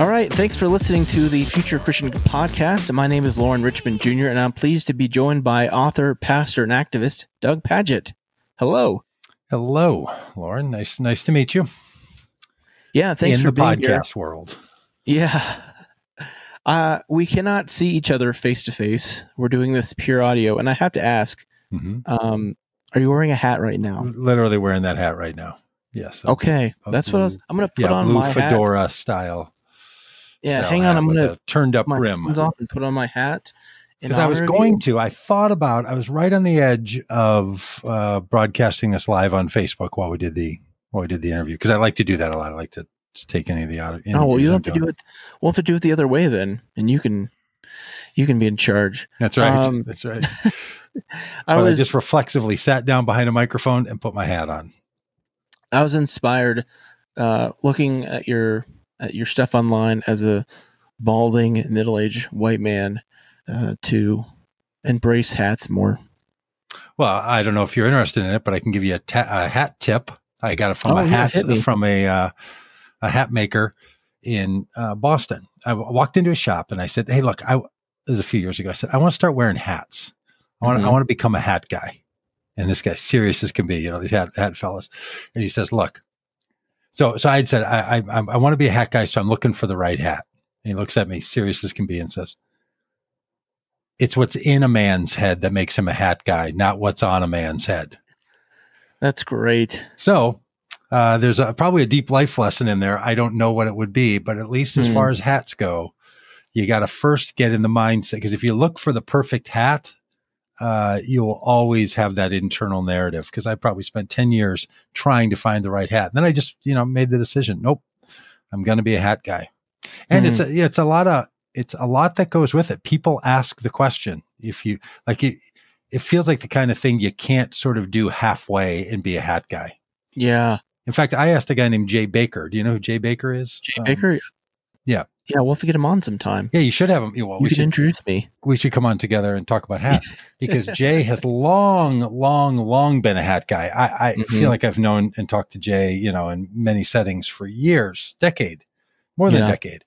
All right. Thanks for listening to the Future Christian Podcast. My name is Loren Richmond Jr., and I'm pleased to be joined by author, pastor, and activist Doug Pagitt. Hello. Hello, Loren. Nice, nice to meet you. Yeah, thanks in for the being podcast here. world. Yeah. Uh, we cannot see each other face to face. We're doing this pure audio, and I have to ask: hmm um, Are you wearing a hat right now? Literally wearing that hat right now. Yes. Okay, a that's what I was. I'm going to put yeah, on blue my hat. fedora style. Yeah, hang on. I'm going to a turned up my brim. off and put on my hat. Because I was going to, I thought about, I was right on the edge of uh, broadcasting this live on Facebook while we did the while we did the interview. Because I like to do that a lot. I like to just take any of the audio. Oh well, you have to do it. We'll have to do it the other way then, and you can, you can be in charge. That's right. Um, That's right. I but was I just reflexively sat down behind a microphone and put my hat on. I was inspired uh, looking at your your stuff online as a balding middle aged white man uh, to embrace hats more. Well, I don't know if you're interested in it, but I can give you a, ta- a hat tip. I got it from Oh, a yeah, hat from a uh, a hat maker in uh, Boston. I w- walked into a shop and I said, "Hey, look, I this was a few years ago. I said I want to start wearing hats. I want I Mhm. want to become a hat guy." And this guy's serious as can be, you know, these hat hat fellas. And he says, "Look." So so I said I I, I want to be a hat guy, so I'm looking for the right hat. And he looks at me, serious as can be, and says, "It's what's in a man's head that makes him a hat guy, not what's on a man's head." That's great. So uh, there's a, probably a deep life lesson in there. I don't know what it would be, but at least as Hmm. far as hats go, you got to first get in the mindset because if you look for the perfect hat, uh, you will always have that internal narrative. Because I probably spent ten years trying to find the right hat, and then I just you know made the decision. Nope, I'm going to be a hat guy, and Hmm. it's a, it's a lot of it's a lot that goes with it. People ask the question if you like it. It feels like the kind of thing you can't sort of do halfway and be a hat guy. Yeah, In fact, I asked a guy named Jay Bakker. Do you know who Jay Bakker is? Jay Um, Bakker. yeah. Yeah. We'll have to get him on sometime. Yeah, you should have him. Well, you we can should introduce me. we should come on together and talk about hats because Jay has long, long, long been a hat guy. I, I Mhm. feel like I've known and talked to Jay, you know, in many settings for years, decade, more than Yeah. a decade.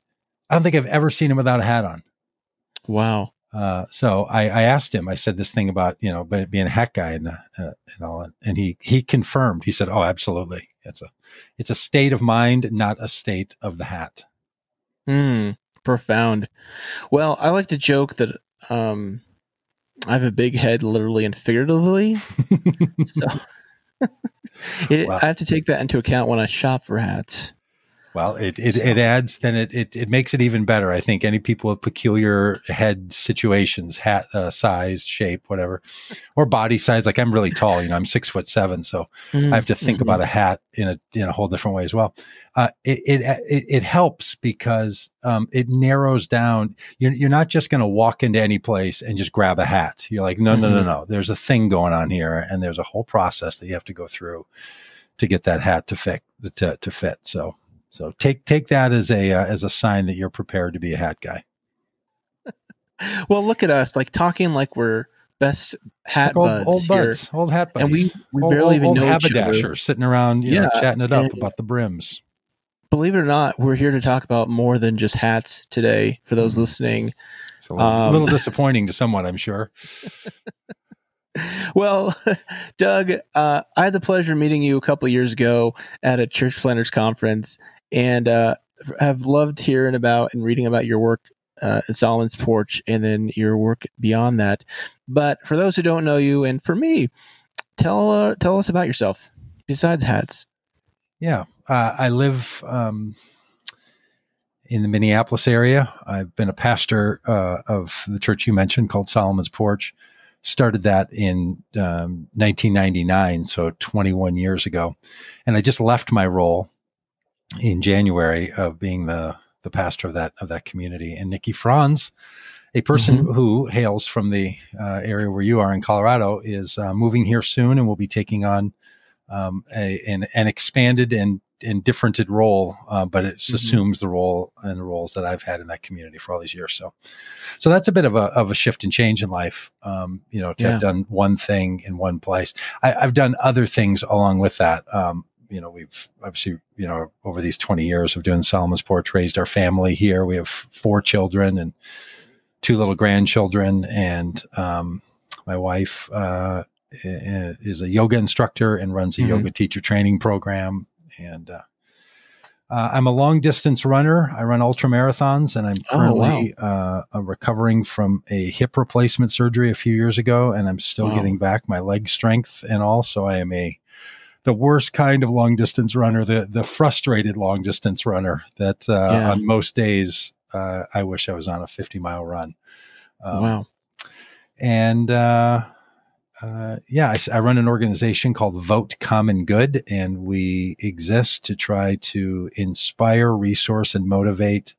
I don't think I've ever seen him without a hat on. Wow. Uh, so I, I asked him. I said this thing about you know be- being a hat guy and uh, and all, and he he confirmed. He said, "Oh, absolutely. It's a it's a state of mind, not a state of the hat." Hmm. Profound. Well, I like to joke that um, I have a big head, literally and figuratively. so it, Wow. I have to take that into account when I shop for hats. Well, it it, it adds then it, it it makes it even better. I think any people with peculiar head situations, hat uh, size, shape, whatever, or body size. Like I'm really tall, you know, I'm six foot seven, so I have to think Mhm. about a hat in a in a whole different way as well. Uh, it, it it it helps because um, it narrows down. You're you're not just going to walk into any place and just grab a hat. You're like, no, no, no, Mhm. no. There's a thing going on here, and there's a whole process that you have to go through to get that hat to fit to, to fit. So so take take that as a uh, as a sign that you're prepared to be a hat guy. Well, look at us, like talking like we're best hat Like old, buds old here, old hat buds, and we we old, barely old, even old know each other. haberdashers sitting around, you know, chatting it up and- about the brims. Believe it or not, we're here to talk about more than just hats today. For those Mhm. listening, It's a little, Um, little disappointing to someone, I'm sure. well, Doug, uh, I had the pleasure of meeting you a couple of years ago at a church planners conference, and uh, have loved hearing about and reading about your work uh, Solomon's Porch, and then your work beyond that. But for those who don't know you, and for me, tell uh, tell us about yourself besides hats. Yeah, uh, I live um, in the Minneapolis area. I've been a pastor uh, of the church you mentioned called Solomon's Porch. Started that in um, 1999, so 21 years ago, and I just left my role in January of being the the pastor of that of that community. And Nikki Franz, a person Mhm. who hails from the uh, area where you are in Colorado, is uh, moving here soon and will be taking on um, a, an, an expanded and and differented role, uh, but it Mhm. assumes the role and the roles that I've had in that community for all these years. So, so that's a bit of a of a shift and change in life. Um, you know, to Yeah. have done one thing in one place. I, I've done other things along with that. Um, you know, we've obviously, you know, over these 20 years of doing Solomon's Porch, raised our family here. We have four children and two little grandchildren. And um, my wife uh, is a yoga instructor and runs a Mhm. yoga teacher training program. And uh, uh, I'm a long distance runner. I run ultra marathons, and I'm Oh, wow. currently uh, uh, recovering from a hip replacement surgery a few years ago, and I'm still Wow. getting back my leg strength and all. So I am a the worst kind of long distance runner, the the frustrated long distance runner. That uh, Yeah. on most days, uh, I wish I was on a 50 mile run. Um, wow. and uh, uh, yeah, I, I run an organization called Vote Common Good, and we exist to try to inspire, resource, and motivate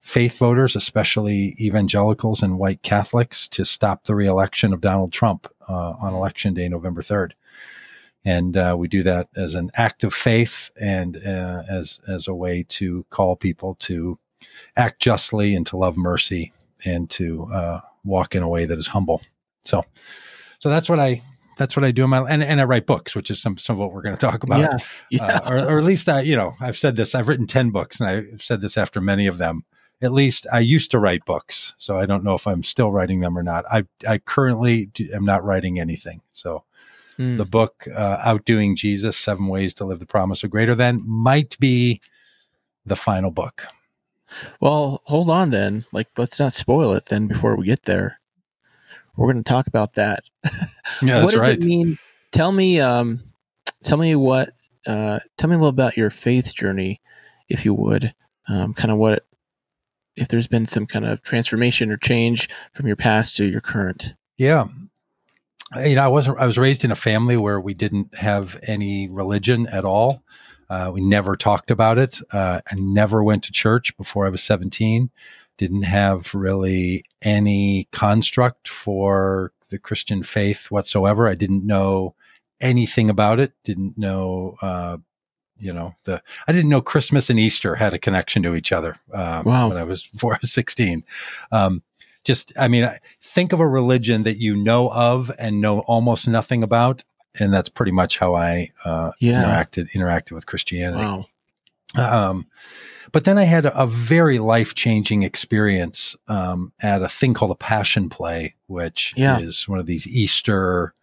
faith voters, especially evangelicals and white Catholics, to stop the reelection of Donald Trump uh, on election day, November 3rd. And uh, we do that as an act of faith and uh, as as a way to call people to act justly and to love mercy and to uh, walk in a way that is humble. So, so that's what I that's what I do in my and and I write books, which is some some of what we're going to talk about. yeah. Yeah. Uh, or, or at least I, you know, I've said this. I've written ten books, and I've said this after many of them. At least I used to write books, so I don't know if I'm still writing them or not. I I currently do, am not writing anything. So Hmm. the book uh, "Outdoing Jesus: Seven Ways to Live the Promise of Greater Than" might be the final book. Well, hold on then. Like, let's not spoil it then before we get there. We're going to talk about that. Yeah, what does right. it mean? Tell me, um, tell me what, uh, tell me a little about your faith journey, if you would. Um, kind of what, if there's been some kind of transformation or change from your past to your current. Yeah. You know, I wasn't, I was raised in a family where we didn't have any religion at all. Uh, we never talked about it. Uh, I never went to church before I was 17. Didn't have really any construct for the Christian faith whatsoever. I didn't know anything about it. Didn't know, uh, you know, the, I didn't know Christmas and Easter had a connection to each other, uh, Wow. when I was four, 16. Um, just, I mean, think of a religion that you know of and know almost nothing about. And that's pretty much how I, uh, Yeah. interacted, interacted with Christianity. Wow. Um, but then I had a, a very life changing experience um, at a thing called a passion play, which Yeah. is one of these Easter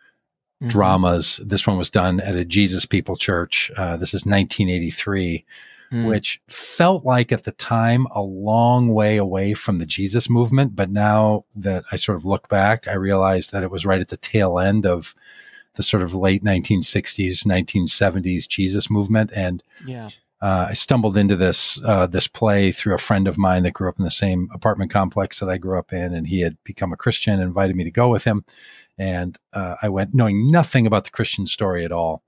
Mhm. dramas. This one was done at a Jesus People church. Uh, this is 1983, Mm. which felt like at the time a long way away from the Jesus movement. But now that I sort of look back, I realize that it was right at the tail end of the sort of late 1960s, 1970s Jesus movement. And Yeah. uh, I stumbled into this uh, this play through a friend of mine that grew up in the same apartment complex that I grew up in, and he had become a Christian, and invited me to go with him, and uh, I went knowing nothing about the Christian story at all,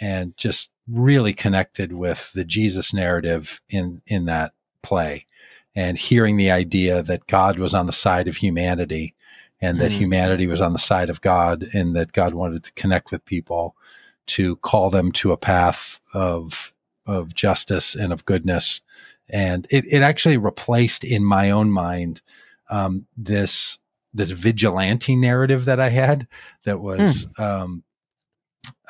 and just really connected with the Jesus narrative in in that play, and hearing the idea that God was on the side of humanity, and that Hmm. humanity was on the side of God, and that God wanted to connect with people to call them to a path of of justice and of goodness. And it, it actually replaced in my own mind um, this this vigilante narrative that I had that was um,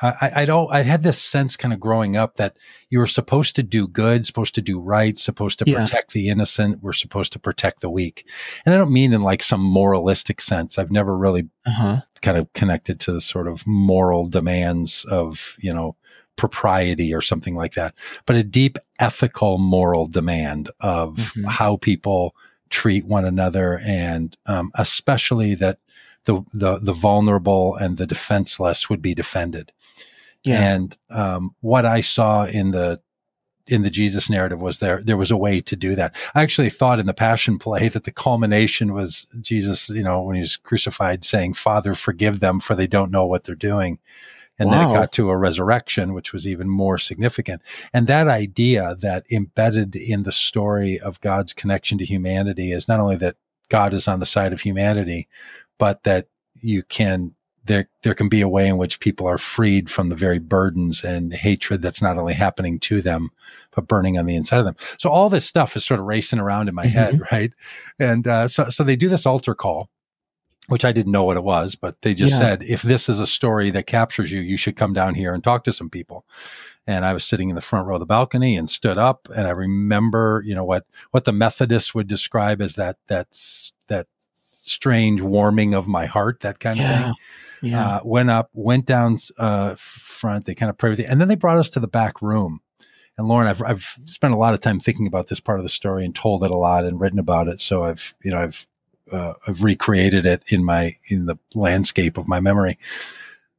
I, I'd all, I'd had this sense kind of growing up that you were supposed to do good, supposed to do right, supposed to Yeah. protect the innocent, we're supposed to protect the weak. And I don't mean in like some moralistic sense. I've never really Uh huh. kind of connected to the sort of moral demands of, you know, propriety or something like that, but a deep ethical moral demand of Mhm. how people treat one another and um, especially that the, the the vulnerable and the defenseless would be defended. Yeah. And um, what I saw in the in the Jesus narrative was there there was a way to do that. I actually thought in the Passion play that the culmination was Jesus, you know, when he was crucified, saying, "Father, forgive them, for they don't know what they're doing." And then it got to a resurrection, which was even more significant. And that idea that embedded in the story of God's connection to humanity is not only that God is on the side of humanity, but that you can there there can be a way in which people are freed from the very burdens and hatred that's not only happening to them but burning on the inside of them. So all this stuff is sort of racing around in my Mhm. head, right? And uh, so so they do this altar call, which I didn't know what it was, but they just Yeah. said if this is a story that captures you, you should come down here and talk to some people. And I was sitting in the front row of the balcony and stood up, and I remember, you know, what what the Methodists would describe as that that's that strange warming of my heart, that kind of thing Yeah. Yeah. uh, went up, went down uh, front. They kind of prayed with it, and then they brought us to the back room. And Loren, I've I've spent a lot of time thinking about this part of the story and told it a lot and written about it. So I've you know I've uh, I've recreated it in my in the landscape of my memory.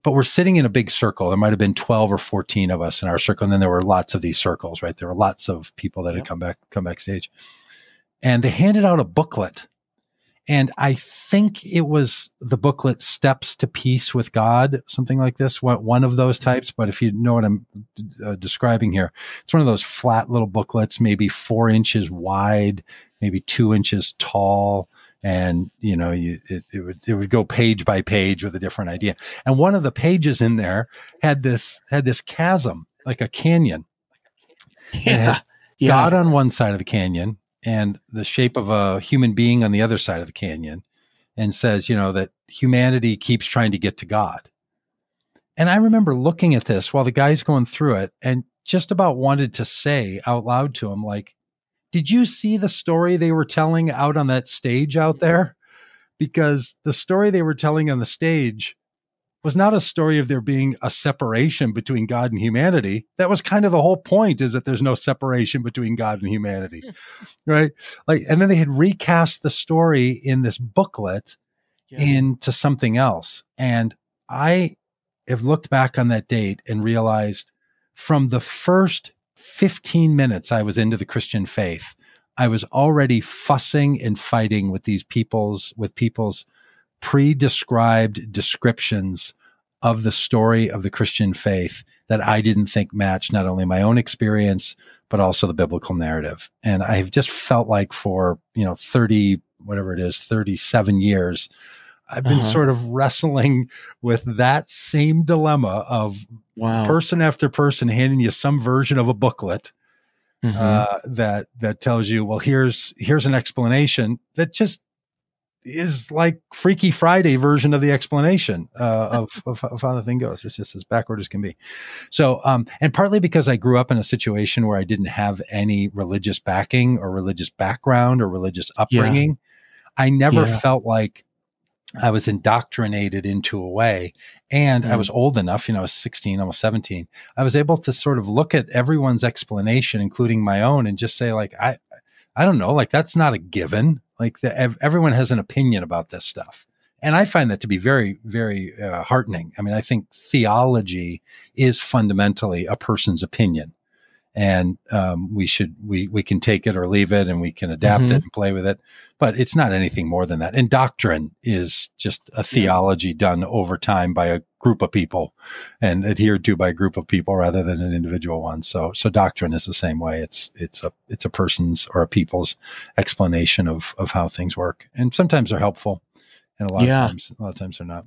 But we're sitting in a big circle. There might have been twelve or fourteen of us in our circle, and then there were lots of these circles. Right, there were lots of people that Yep. had come back come backstage, and they handed out a booklet and I think it was the booklet Steps to Peace with God, something like this, one one of those types. But if you know what I'm uh, describing here, it's one of those flat little booklets, maybe four inches wide, maybe two inches tall. And, you know, you, it, it would, it would go page by page with a different idea. And one of the pages in there had this, had this chasm, like a canyon. yeah. has yeah. God on one side of the canyon and the shape of a human being on the other side of the canyon and says, you know, that humanity keeps trying to get to God. And I remember looking at this while the guy's going through it and just about wanted to say out loud to him, like, did you see the story they were telling out on that stage out there? Because the story they were telling on the stage was not a story of there being a separation between God and humanity. That was kind of the whole point is that there's no separation between God and humanity. Hmm. right? Like and then they had recast the story in this booklet Yeah. into something else. And I have looked back on that date and realized from the first 15 minutes I was into the Christian faith, I was already fussing and fighting with these people's with people's pre-described descriptions of the story of the Christian faith that I didn't think matched not only my own experience but also the biblical narrative. And I've just felt like for, you know, 30 whatever it is, 37 years I've been Uh-huh. sort of wrestling with that same dilemma of wow. person after person handing you some version of a booklet Mhm. uh, that that tells you, well, here's here's an explanation that just is like Freaky Friday version of the explanation uh, of, of of how the thing goes. It's just as backward as can be. So, um, and partly because I grew up in a situation where I didn't have any religious backing or religious background or religious upbringing, I never Yeah. felt like I was indoctrinated into a way. And I Mm. was old enough, you know, I was 16, almost 17. I was able to sort of look at everyone's explanation, including my own, and just say, like, I, I don't know, like that's not a given. Like the, ev- everyone has an opinion about this stuff. And I find that to be very, very uh, heartening. I mean, I think theology is fundamentally a person's opinion. And um, we should we we can take it or leave it, and we can adapt Mhm. it and play with it but it's not anything more than that. And doctrine is just a theology done over time by a group of people and adhered to by a group of people rather than an individual one. So, so doctrine is the same way. It's, it's a, it's a person's or a people's explanation of, of how things work. And sometimes they're helpful. And a lot Yeah. of times, a lot of times they're not.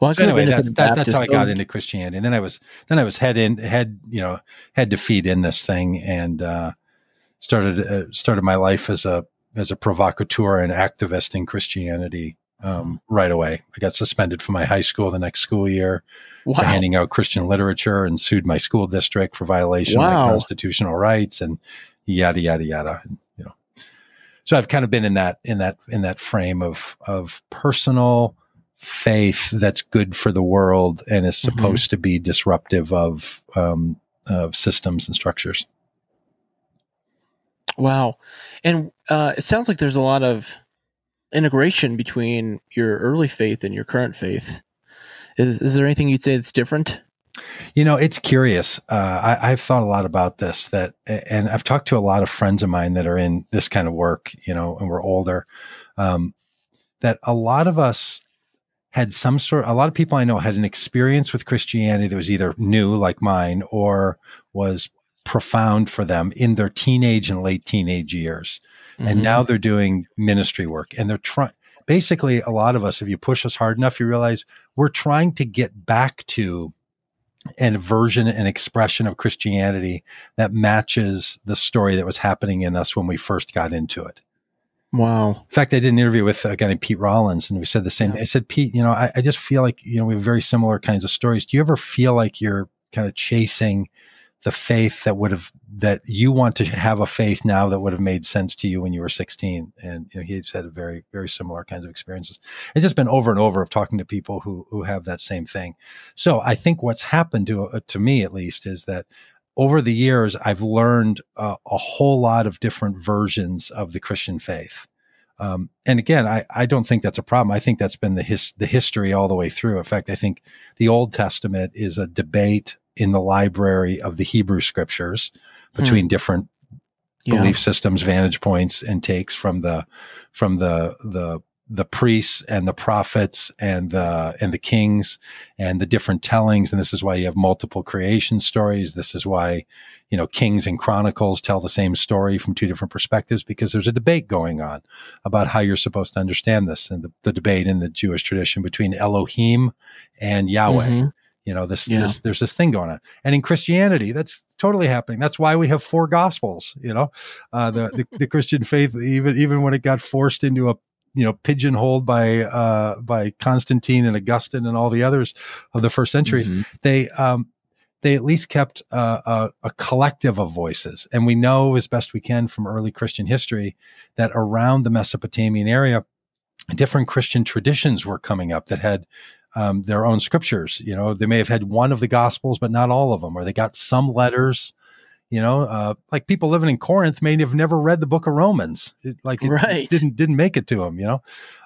well, So anyway, that's that, that's how I got into Christianity. And then I was then I was head in head you know head to feet in this thing and uh, started uh, started my life as a as a provocateur and activist in Christianity um, right away. I got suspended from my high school the next school year Wow. for handing out Christian literature and sued my school district for violation of my constitutional rights and yada yada yada. And, you know, so I've kind of been in that in that in that frame of of personal faith that's good for the world and is Mhm. supposed to be disruptive of um, of systems and structures. Wow. And uh, it sounds like there's a lot of integration between your early faith and your current faith. Is, is there anything you'd say that's different? You know, it's curious. Uh, I, I've thought a lot about this. That, and I've talked to a lot of friends of mine that are in this kind of work. You know, and we're older. Um, that a lot of us had some sort. A lot of people I know had an experience with Christianity that was either new, like mine, or was profound for them in their teenage and late teenage years. Mm-hmm. And now they're doing ministry work and they're trying. Basically, a lot of us, if you push us hard enough, you realize we're trying to get back to an version and expression of Christianity that matches the story that was happening in us when we first got into it. Wow. In fact, I did an interview with a guy named Pete Rollins, and we said the same. Yeah. I said, Pete, you know, I, I, just feel like you know we have very similar kinds of stories. Do you ever feel like you're kind of chasing the faith that would have that you want to have a faith now that would have made sense to you when you were 16 and you know he's had very very similar kinds of experiences it's just been over and over of talking to people who who have that same thing so i think what's happened to uh, to me at least is that over the years i've learned uh, a whole lot of different versions of the christian faith um, and again, I, I don't think that's a problem. I think that's been the his, the history all the way through. In fact, I think the Old Testament is a debate in the library of the Hebrew scriptures between hmm. different yeah. belief systems, vantage points, and takes from the from the the the priests and the prophets and the and the kings and the different tellings and this is why you have multiple creation stories this is why you know kings and chronicles tell the same story from two different perspectives because there's a debate going on about how you're supposed to understand this and the, the debate in the jewish tradition between elohim and yahweh mm-hmm. You know, this, yeah. this, there's this thing going on. And in Christianity, that's totally happening. That's why we have four gospels, you know, uh, the, the, the, Christian faith, even, even when it got forced into a, you know, pigeonholed by, uh, by Constantine and Augustine and all the others of the first centuries, mm-hmm. they, um, they at least kept uh, a, a, collective of voices. And we know as best we can from early Christian history that around the Mesopotamian area, different Christian traditions were coming up that had um, their own scriptures. You know, they may have had one of the gospels, but not all of them, or they got some letters. You know, uh, like people living in Corinth may have never read the Book of Romans. It, like, it, right. it didn't didn't make it to them. You know,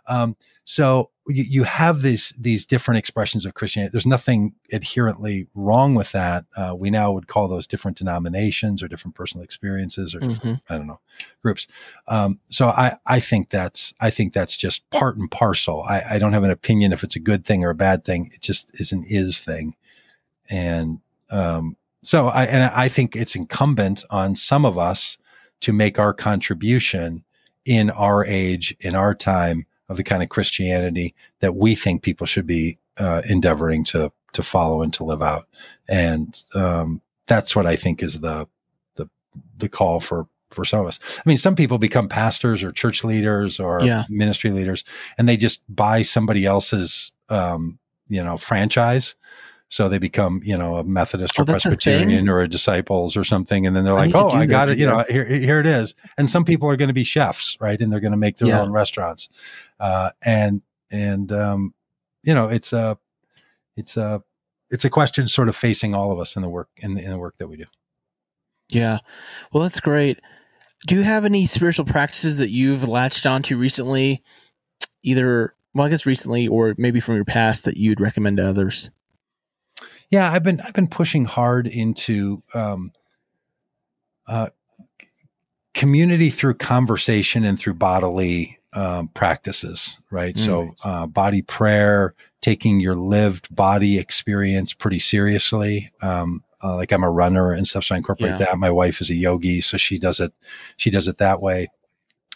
um, so you, you have these these different expressions of Christianity. There's nothing inherently wrong with that. Uh, we now would call those different denominations or different personal experiences or mm-hmm. I don't know groups. Um, so I I think that's I think that's just part and parcel. I, I don't have an opinion if it's a good thing or a bad thing. It just is an is thing, and um, so I and I think it's incumbent on some of us to make our contribution in our age in our time of the kind of Christianity that we think people should be uh, endeavoring to to follow and to live out. And um, that's what I think is the the the call for for some of us. I mean, some people become pastors or church leaders or yeah. ministry leaders, and they just buy somebody else's um, you know franchise so they become, you know, a Methodist or oh, Presbyterian a or a disciples or something. And then they're like, oh, I got it. You know, here, here it is. And some people are going to be chefs, right? And they're going to make their yeah. own restaurants. Uh, and, and, um, you know, it's a, it's a, it's a question sort of facing all of us in the work, in the, in the work that we do. Yeah. Well, that's great. Do you have any spiritual practices that you've latched onto recently, either, well, I guess recently, or maybe from your past that you'd recommend to others? Yeah, I've been I've been pushing hard into um, uh, community through conversation and through bodily um, practices, right? Mm. So, uh, body prayer, taking your lived body experience pretty seriously. Um, uh, like I'm a runner and stuff, so I incorporate yeah. that. My wife is a yogi, so she does it. She does it that way.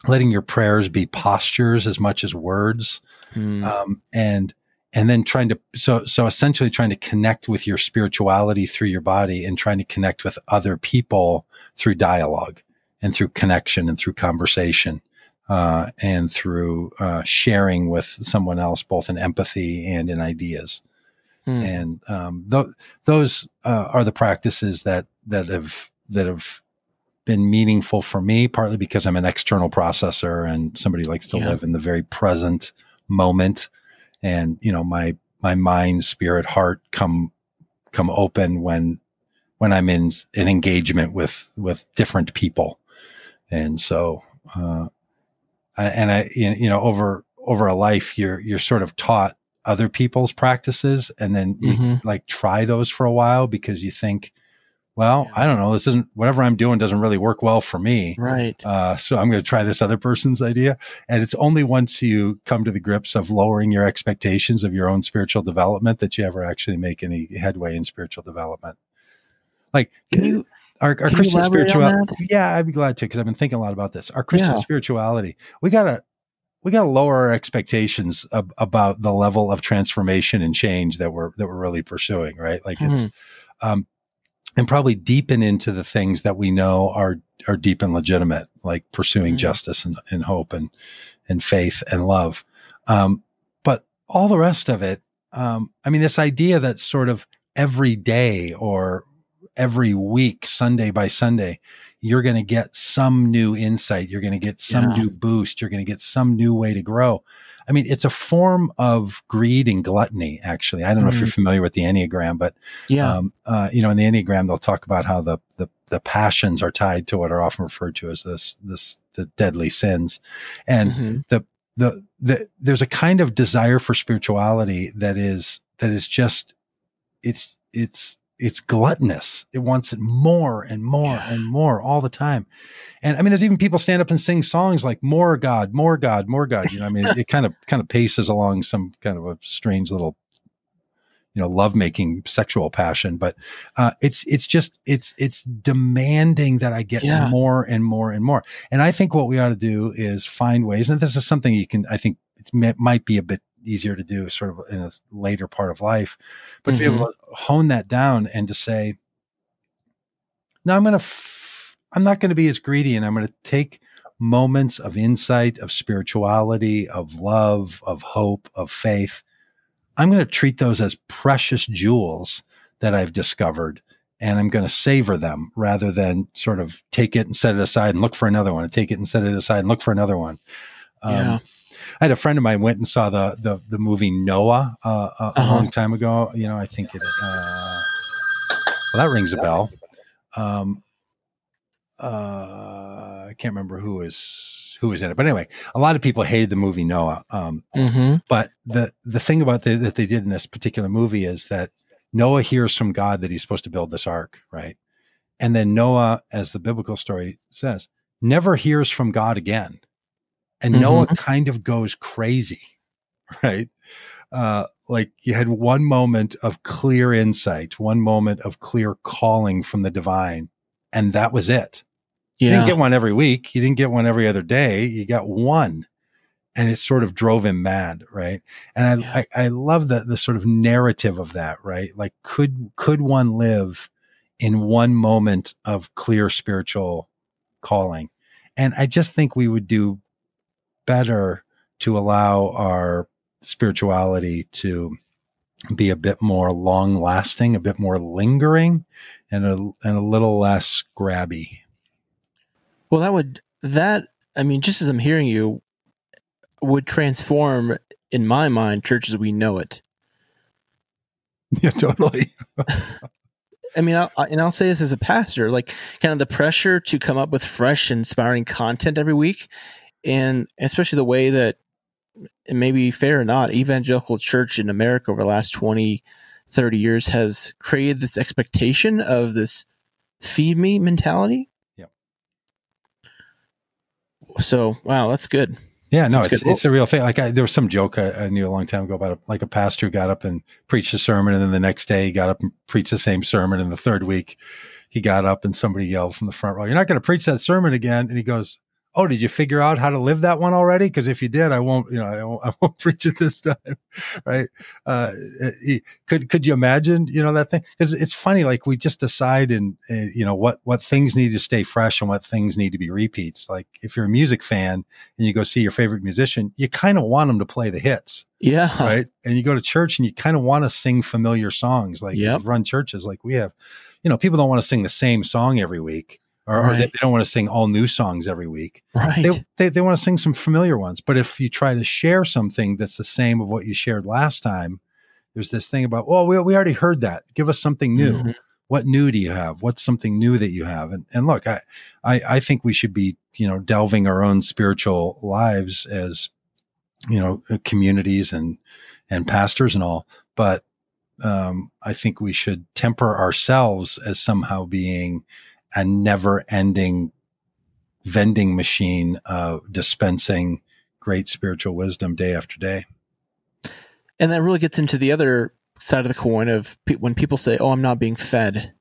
Letting your prayers be postures as much as words, mm. um, and and then trying to so so essentially trying to connect with your spirituality through your body and trying to connect with other people through dialogue and through connection and through conversation uh, and through uh, sharing with someone else both in empathy and in ideas hmm. and um, th- those uh, are the practices that that have that have been meaningful for me partly because i'm an external processor and somebody likes to yeah. live in the very present moment and you know my my mind spirit heart come come open when when i'm in an engagement with with different people and so uh I, and i you know over over a life you're you're sort of taught other people's practices and then you mm-hmm. like try those for a while because you think well, Yeah. I don't know. This isn't whatever I'm doing doesn't really work well for me. Right. Uh, so I'm going to try this other person's idea. And it's only once you come to the grips of lowering your expectations of your own spiritual development that you ever actually make any headway in spiritual development. Like, Can you our, our can Christian spirituality. Yeah, I'd be glad to because I've been thinking a lot about this. Our Christian Yeah. spirituality, we gotta we gotta lower our expectations ab- about the level of transformation and change that we're that we're really pursuing. Right, like it's Hmm. um, and probably deepen into the things that we know are are deep and legitimate, like pursuing Mhm. justice and, and hope and and faith and love. Um, but all the rest of it, um, I mean, this idea that sort of every day or every week, Sunday by Sunday, you're going to get some new insight. You're going to get some Yeah. new boost. You're going to get some new way to grow. I mean, it's a form of greed and gluttony, actually. I don't know if you're familiar with the Enneagram, but Yeah. um, uh, you know, in the Enneagram, they'll talk about how the, the the passions are tied to what are often referred to as this this the deadly sins, and Mhm. the, the the there's a kind of desire for spirituality that is that is just it's it's it's gluttonous. It wants it more and more Yeah. and more all the time. And I mean, there's even people stand up and sing songs like "More God, More God, More God." You know, I mean, it kind of kind of paces along some kind of a strange little you know lovemaking sexual passion but uh, it's it's just it's it's demanding that i get Yeah. more and more and more and i think what we ought to do is find ways and this is something you can i think it might be a bit easier to do sort of in a later part of life but to be able to hone that down and to say no i'm going to f- i'm not going to be as greedy and i'm going to take moments of insight of spirituality of love of hope of faith I'm going to treat those as precious jewels that I've discovered and I'm going to savor them rather than sort of take it and set it aside and look for another one and take it and set it aside and look for another one. Um, Yeah. I had a friend of mine went and saw the the, the movie Noah uh, a, a Uh-huh. long time ago. You know, I think it. Uh, well, that rings a bell. Um, uh, I can't remember who was who was in it, but anyway, a lot of people hated the movie Noah. Um, Mhm. but the the thing about the, that they did in this particular movie is that Noah hears from God that he's supposed to build this ark, right? And then Noah, as the biblical story says, never hears from God again, and Noah kind of goes crazy, right? Uh, like you had one moment of clear insight, one moment of clear calling from the divine, and that was it. You didn't get one every week. You didn't get one every other day. You got one. And it sort of drove him mad, right? And I, Yeah. I, I love the the sort of narrative of that, right? Like could could one live in one moment of clear spiritual calling? And I just think we would do better to allow our spirituality to be a bit more long lasting, a bit more lingering, and a and a little less grabby. Well, that would that I mean, just as I'm hearing you, would transform in my mind church as we know it. Yeah, totally. I mean, I, I- and I'll say this as a pastor, like kind of the pressure to come up with fresh, inspiring content every week, and especially the way that, it may be fair or not, evangelical church in America over the last 20, 30 years has created this expectation of this feed me mentality. Yep. So, wow, that's good. Yeah, no, That's it's good. it's a real thing. Like I, there was some joke I, I knew a long time ago about a, like a pastor who got up and preached a sermon, and then the next day he got up and preached the same sermon, and the third week he got up and somebody yelled from the front row, "You're not going to preach that sermon again!" And he goes, "Oh, did you figure out how to live that one already? Because if you did, I won't, you know, I won't, I won't preach it this time, right?" Uh, he, could could you imagine, you know, that thing? Because it's funny, like we just decide and uh, you know what what things need to stay fresh and what things need to be repeats. Like if you're a music fan and you go see your favorite musician, you kind of want them to play the hits, Yeah. right? And you go to church and you kind of want to sing familiar songs. Like Yep. you've run churches like we have, you know, people don't want to sing the same song every week or, or they, they don't want to sing all new songs every week. Right. They, they, they want to sing some familiar ones. But if you try to share something that's the same of what you shared last time, there's this thing about, well, we, we already heard that. Give us something new Mhm. what new do you have what's something new that you have and, and look I, I i think we should be you know delving our own spiritual lives as you know uh, communities and and pastors and all but um, I think we should temper ourselves as somehow being a never ending vending machine uh, dispensing great spiritual wisdom day after day. And that really gets into the other side of the coin of pe- when people say, "Oh, I'm not being fed."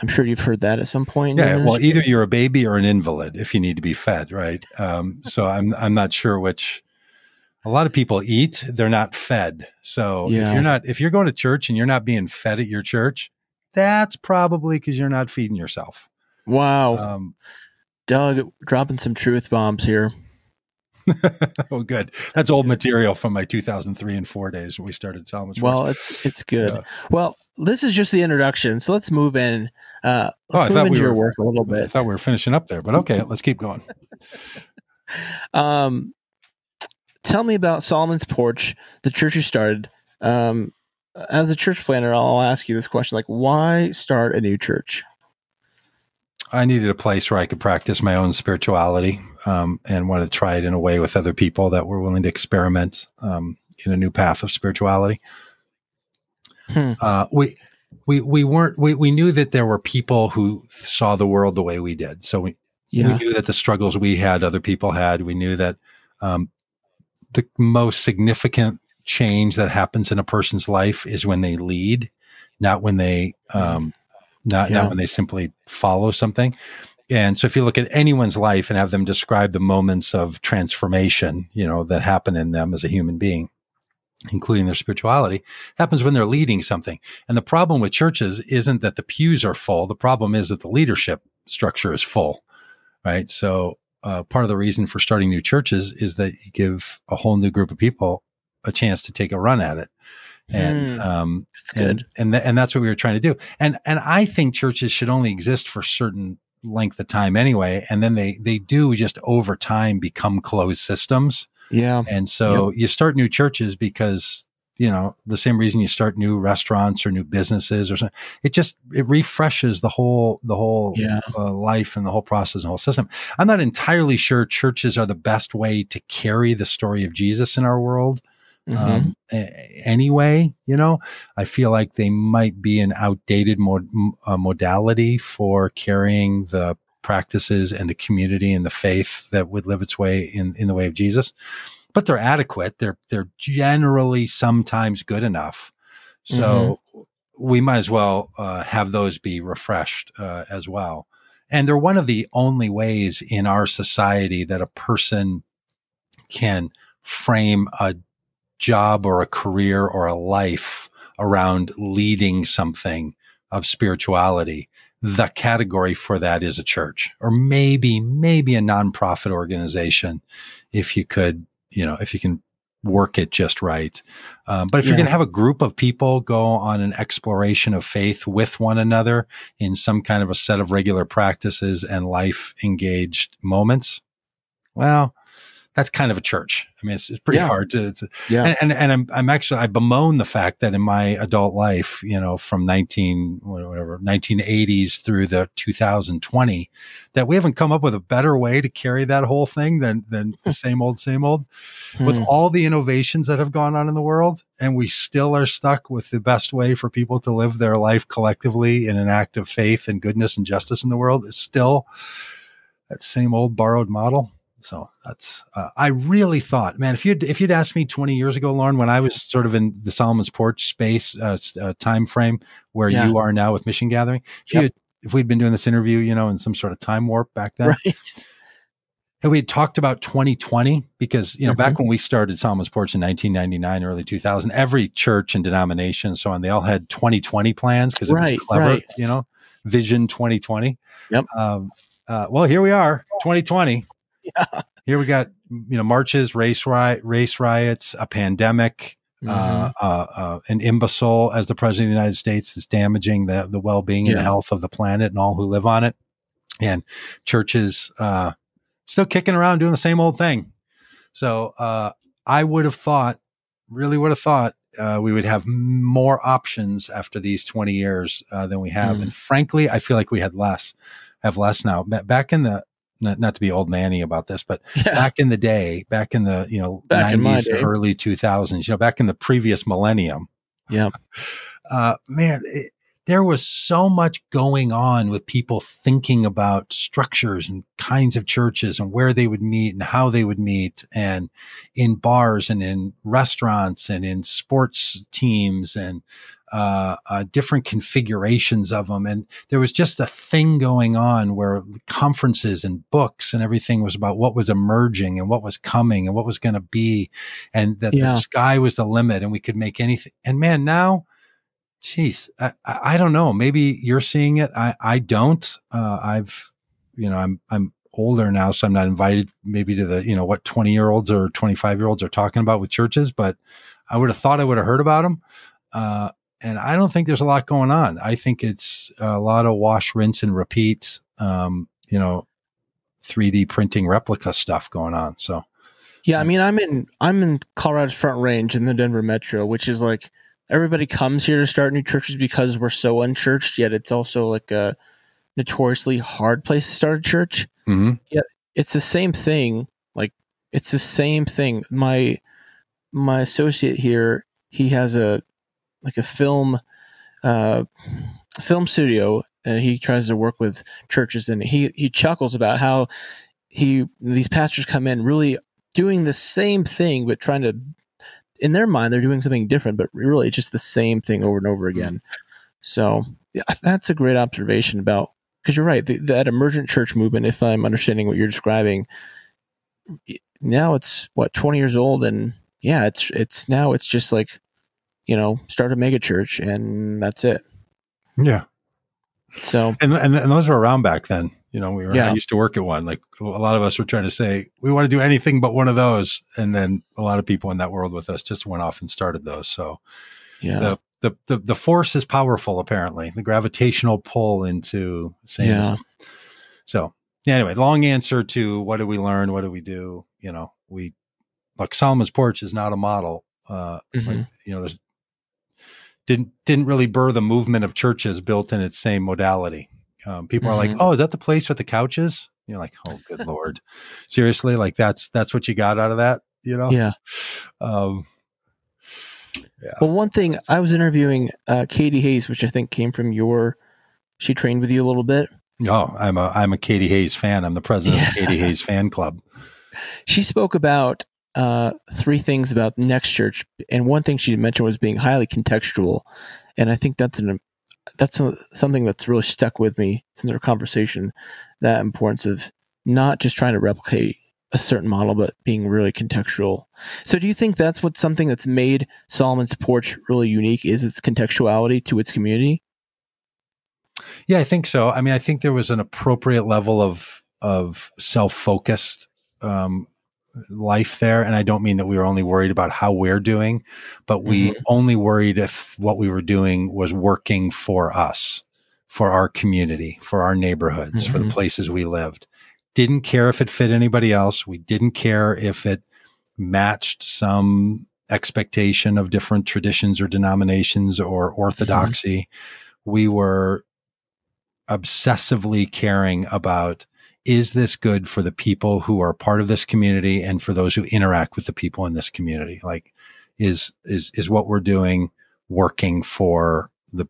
I'm sure you've heard that at some point. Yeah, well, either you're a baby or an invalid if you need to be fed, right? Um, so I'm I'm not sure which. A lot of people eat; they're not fed. So Yeah. if you're not if you're going to church and you're not being fed at your church, that's probably because you're not feeding yourself. wow, Um, Doug dropping some truth bombs here. oh, good. That's old material from my 2003 and four days when we started Solomon's. Well, it's it's good. Yeah. Well, this is just the introduction, so let's move in. Uh, Oh, I let's thought move into we your were- work a little bit. I thought we were finishing up there, but okay, let's keep going. Um, tell me about Solomon's Porch, the church you started. Um, as a church planner, I'll ask you this question: like, why start a new church? I needed a place where I could practice my own spirituality um, and wanted to try it in a way with other people that were willing to experiment um, in a new path of spirituality. Hmm. Uh, we we we weren't we, we knew that there were people who saw the world the way we did. So we we Yeah, knew that the struggles we had, other people had. We knew that um, the most significant change that happens in a person's life is when they lead, not when they, um, not Yeah. not when they simply follow something. And so, if you look at anyone's life and have them describe the moments of transformation, you know, that happen in them as a human being, including their spirituality, happens when they're leading something. And the problem with churches isn't that the pews are full. The problem is that the leadership structure is full right? So uh, part of the reason for starting new churches is that you give a whole new group of people a chance to take a run at it, and Hmm. um, that's good. and and, th- and that's what we were trying to do. And and I think churches should only exist for certain length of time anyway, and then they they do just over time become closed systems. yeah, And so you start new churches because you know the same reason you start new restaurants or new businesses or something. It just it refreshes the whole the whole yeah, uh, life and the whole process and the whole system. I'm not entirely sure churches are the best way to carry the story of Jesus in our world. Mhm. Um, a- anyway, you know, I feel like they might be an outdated mod- uh, modality for carrying the practices and the community and the faith that would live its way in, in the way of Jesus. But they're adequate. They're they're generally sometimes good enough. So we might as well uh, have those be refreshed uh, as well. And they're one of the only ways in our society that a person can frame a job or a career or a life around leading something of spirituality. The category for that is a church or maybe, maybe a nonprofit organization if you could, you know, if you can work it just right. Um, but if you're going to have a group of people go on an exploration of faith with one another in some kind of a set of regular practices and life engaged moments, well, that's kind of a church. I mean, it's, it's pretty Yeah. hard to, Yeah. and, and, and I'm, I'm actually, I bemoan the fact that in my adult life, you know, from 19, whatever, 1980s through the 2020, that we haven't come up with a better way to carry that whole thing than, than the same old, same old with Hmm. all the innovations that have gone on in the world. And we still are stuck with the best way for people to live their life collectively in an act of faith and goodness and justice in the world is still that same old borrowed model. So that's, uh, I really thought, man, if you'd, if you'd asked me 20 years ago, Loren, when I was sort of in the Solomon's Porch space, uh, uh, time frame where Yeah. you are now with Mission Gathering, if Yep. you had, if we'd been doing this interview, you know, in some sort of time warp back then, right. and we had talked about 2020 because, you know, Mhm. back when we started Solomon's Porch in 1999, early 2000, every church and denomination and so on, they all had 2020 plans because it Right, was clever, right. you know, vision 2020. Yep. Um, uh, well, here we are, 2020. Yeah. Here we got, you know, marches, race riot, race riots, a pandemic, uh, Mhm. uh, uh, an imbecile as the president of the United States that's damaging the, the well-being and the health of the planet and all who live on it. And churches, uh, still kicking around doing the same old thing. So, uh, I would have thought, really would have thought, uh, we would have more options after these 20 years, uh, than we have. Mm. And frankly, I feel like we had less, have less now. Back in the, not, not to be old manny about this, but yeah. back in the day, back in the you know Back nineties, early two thousands, you know, back in the previous millennium, Yeah. uh, man, it, there was so much going on with people thinking about structures and kinds of churches and where they would meet and how they would meet and in bars and in restaurants and in sports teams and uh, uh, different configurations of them. And there was just a thing going on where conferences and books and everything was about what was emerging and what was coming and what was going to be, and that yeah. the sky was the limit and we could make anything. And man, now, geez, I, I don't know. Maybe you're seeing it. I, I don't. Uh, I've, you know, I'm, I'm older now, so I'm not invited maybe to the, you know, what 20 year olds or 25 year olds are talking about with churches, but I would have thought I would have heard about them. Uh, and I don't think there's a lot going on. I think it's a lot of wash, rinse, and repeat. Um, you know, 3D printing replica stuff going on. So, yeah, I mean, I'm in I'm in Colorado's Front Range in the Denver metro, which is like everybody comes here to start new churches because we're so unchurched. Yet it's also like a notoriously hard place to start a church. Mm-hmm. Yet it's the same thing. Like it's the same thing. My my associate here, he has a like a film uh, film studio and he tries to work with churches and he he chuckles about how he these pastors come in really doing the same thing but trying to in their mind they're doing something different but really just the same thing over and over again. So yeah, that's a great observation about because you're right the, that emergent church movement if i'm understanding what you're describing now it's what 20 years old and yeah it's it's now it's just like you know, start a mega church and that's it. Yeah. So and, and and those were around back then. You know, we were yeah. I used to work at one. Like a lot of us were trying to say we want to do anything but one of those, and then a lot of people in that world with us just went off and started those. So yeah, the the the, the force is powerful. Apparently, the gravitational pull into Satanism. Yeah. So yeah, anyway, long answer to what do we learn? What do we do? You know, we like Solomon's Porch is not a model. Uh, mm-hmm. like, you know, there's didn't didn't really burr the movement of churches built in its same modality. Um, people mm-hmm. are like, mm-hmm. "Oh, is that the place with the couches?" You're like, "Oh, good lord, seriously? Like that's that's what you got out of that?" You know? Yeah. Um, yeah. Well, one thing I was interviewing uh, Katie Hayes, which I think came from your. She trained with you a little bit. Oh, I'm a I'm a Katie Hayes fan. I'm the president yeah. of the Katie Hayes fan club. She spoke about uh, three things about Next Church, and one thing she mentioned was being highly contextual, and I think that's an that's a, something that's really stuck with me since our conversation. That importance of not just trying to replicate a certain model, but being really contextual. So, do you think that's what something that's made Solomon's Porch really unique is its contextuality to its community? Yeah, I think so. I mean, I think there was an appropriate level of of self focused um, life there. And I don't mean that we were only worried about how we're doing, but we mm-hmm. only worried if what we were doing was working for us, for our community, for our neighborhoods, mm-hmm. for the mm-hmm. places we lived. Didn't care if it fit anybody else. We didn't care if it matched some expectation of different traditions or denominations or orthodoxy. Mm-hmm. We were obsessively caring about is this good for the people who are part of this community and for those who interact with the people in this community? Like, is is is what we're doing working for the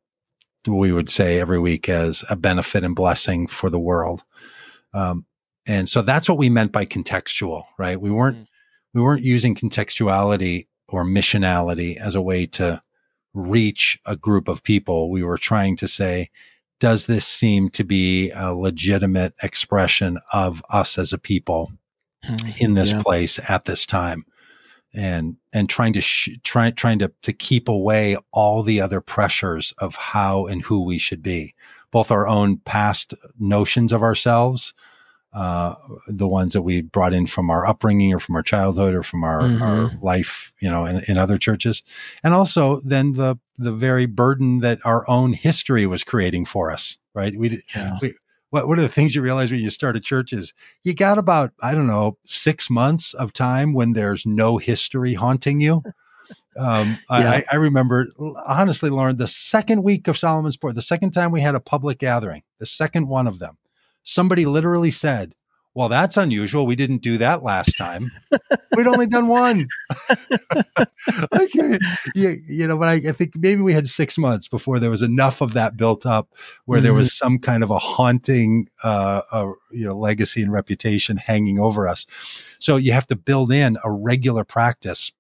we would say every week as a benefit and blessing for the world? Um, and so that's what we meant by contextual, right? We weren't mm. we weren't using contextuality or missionality as a way to reach a group of people. We were trying to say, does this seem to be a legitimate expression of us as a people hmm. in this yeah. place at this time? And, and trying to, sh- try, trying to, to keep away all the other pressures of how and who we should be, both our own past notions of ourselves, uh, the ones that we brought in from our upbringing or from our childhood or from our, mm-hmm. our life, you know, in, in other churches. And also then the, the very burden that our own history was creating for us, right? We, yeah. we what, what are the things you realize when you start a church is you got about, I don't know, six months of time when there's no history haunting you. Um, yeah. I, I, remember honestly, Loren, the second week of Solomon's Porch, the second time we had a public gathering, the second one of them, somebody literally said, well, that's unusual. We didn't do that last time. We'd only done one. okay. you, you know, but I, I, think maybe we had six months before there was enough of that built up where mm-hmm. there was some kind of a haunting, uh, uh, you know, legacy and reputation hanging over us. So you have to build in a regular practice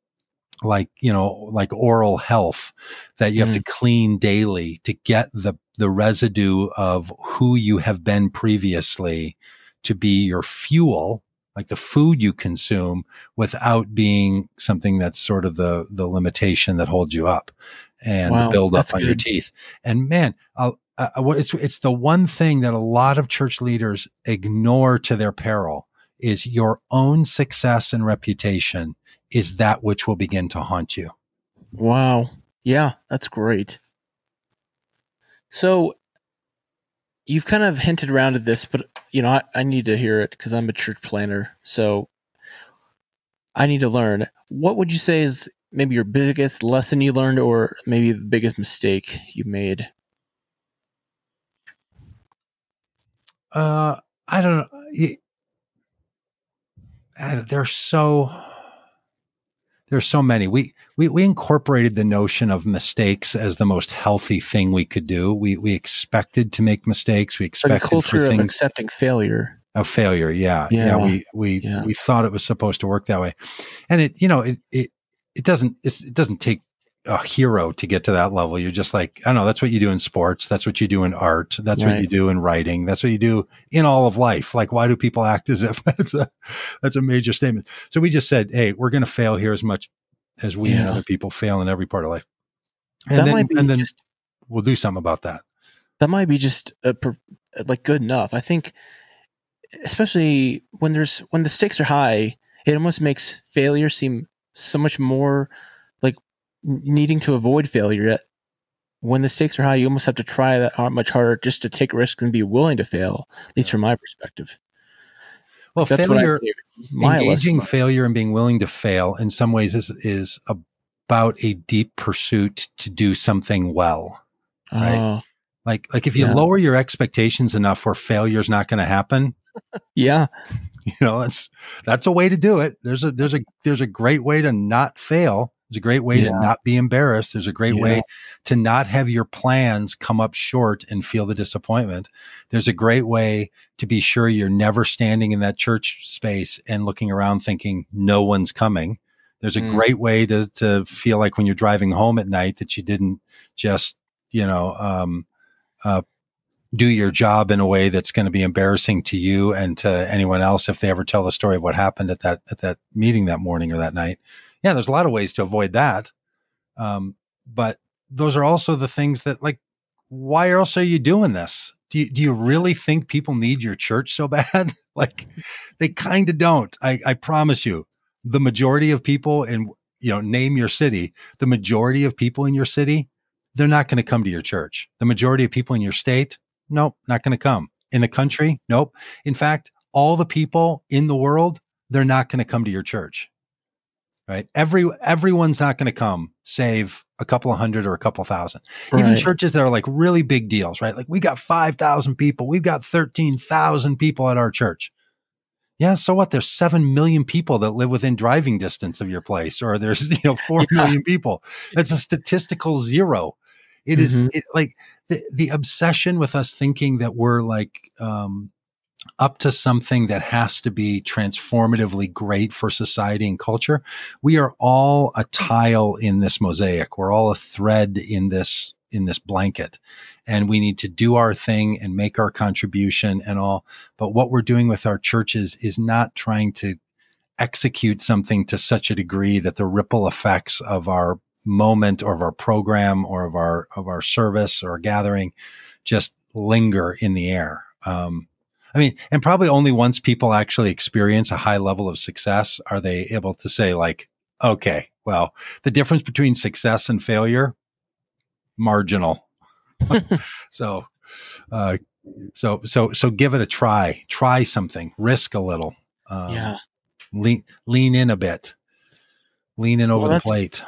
like you know like oral health that you have mm. to clean daily to get the the residue of who you have been previously to be your fuel like the food you consume without being something that's sort of the the limitation that holds you up and wow, build up on good. your teeth. And man uh, uh, it's it's the one thing that a lot of church leaders ignore to their peril is your own success and reputation is that which will begin to haunt you. Wow. Yeah that's great so you've kind of hinted around at this, but you know, I, I need to hear it because I'm a church planner. So I need to learn. What would you say is maybe your biggest lesson you learned, or maybe the biggest mistake you made? Uh, I don't know. They're so there's so many. We, we we incorporated the notion of mistakes as the most healthy thing we could do. We we expected to make mistakes. We expected like a culture of accepting failure. Of failure, yeah. yeah, yeah. We we yeah. we thought it was supposed to work that way, and it you know it it it doesn't it doesn't take a hero to get to that level. You're just like, I don't know, that's what you do in sports. That's what you do in art. That's right. what you do in writing. That's what you do in all of life. Like, why do people act as if that's a, that's a major statement? So we just said, Hey, we're going to fail here as much as we yeah. and other people fail in every part of life. And that then, and then just, we'll do something about that. That might be just a, like good enough. I think, especially when there's, when the stakes are high, it almost makes failure seem so much more needing to avoid failure. yet When the stakes are high, you almost have to try that much harder just to take risks and be willing to fail. At least from my perspective. Well, like failure, engaging failure and being willing to fail in some ways is is about a deep pursuit to do something well. Right. Uh, like like if you yeah. lower your expectations enough where failure's not going to happen. yeah. You know, that's that's a way to do it. There's a there's a there's a great way to not fail there's a great way yeah. to not be embarrassed. There's a great yeah. way to not have your plans come up short and feel the disappointment. There's a great way to be sure you're never standing in that church space and looking around thinking no one's coming. There's a mm. great way to to feel like when you're driving home at night that you didn't just, you know, um, uh, do your job in a way that's going to be embarrassing to you and to anyone else if they ever tell the story of what happened at that at that meeting that morning or that night yeah, there's a lot of ways to avoid that. Um, but those are also the things that like, why else are you doing this? Do you, do you really think people need your church so bad? like they kind of don't. I, I promise you the majority of people in, you know, name your city, the majority of people in your city, they're not going to come to your church. The majority of people in your state, nope, not going to come. In the country, nope. In fact, all the people in the world, they're not going to come to your church right? Every everyone's not going to come save a couple of hundred or a couple thousand. Right. Even churches that are like really big deals, right? Like we got 5,000 people, we've got 13,000 people at our church. Yeah, so what? There's 7 million people that live within driving distance of your place or there's, you know, four yeah. million people. That's a statistical zero. It mm-hmm. is it, like the the obsession with us thinking that we're like um up to something that has to be transformatively great for society and culture. We are all a tile in this mosaic. We're all a thread in this in this blanket and we need to do our thing and make our contribution and all but what we're doing with our churches is not trying to execute something to such a degree that the ripple effects of our moment or of our program or of our of our service or gathering just linger in the air um, I mean, and probably only once people actually experience a high level of success are they able to say like, okay, well, the difference between success and failure, marginal. so, uh, so, so, so give it a try, try something, risk a little. Um, yeah. Lean, lean in a bit, lean in over well, the plate.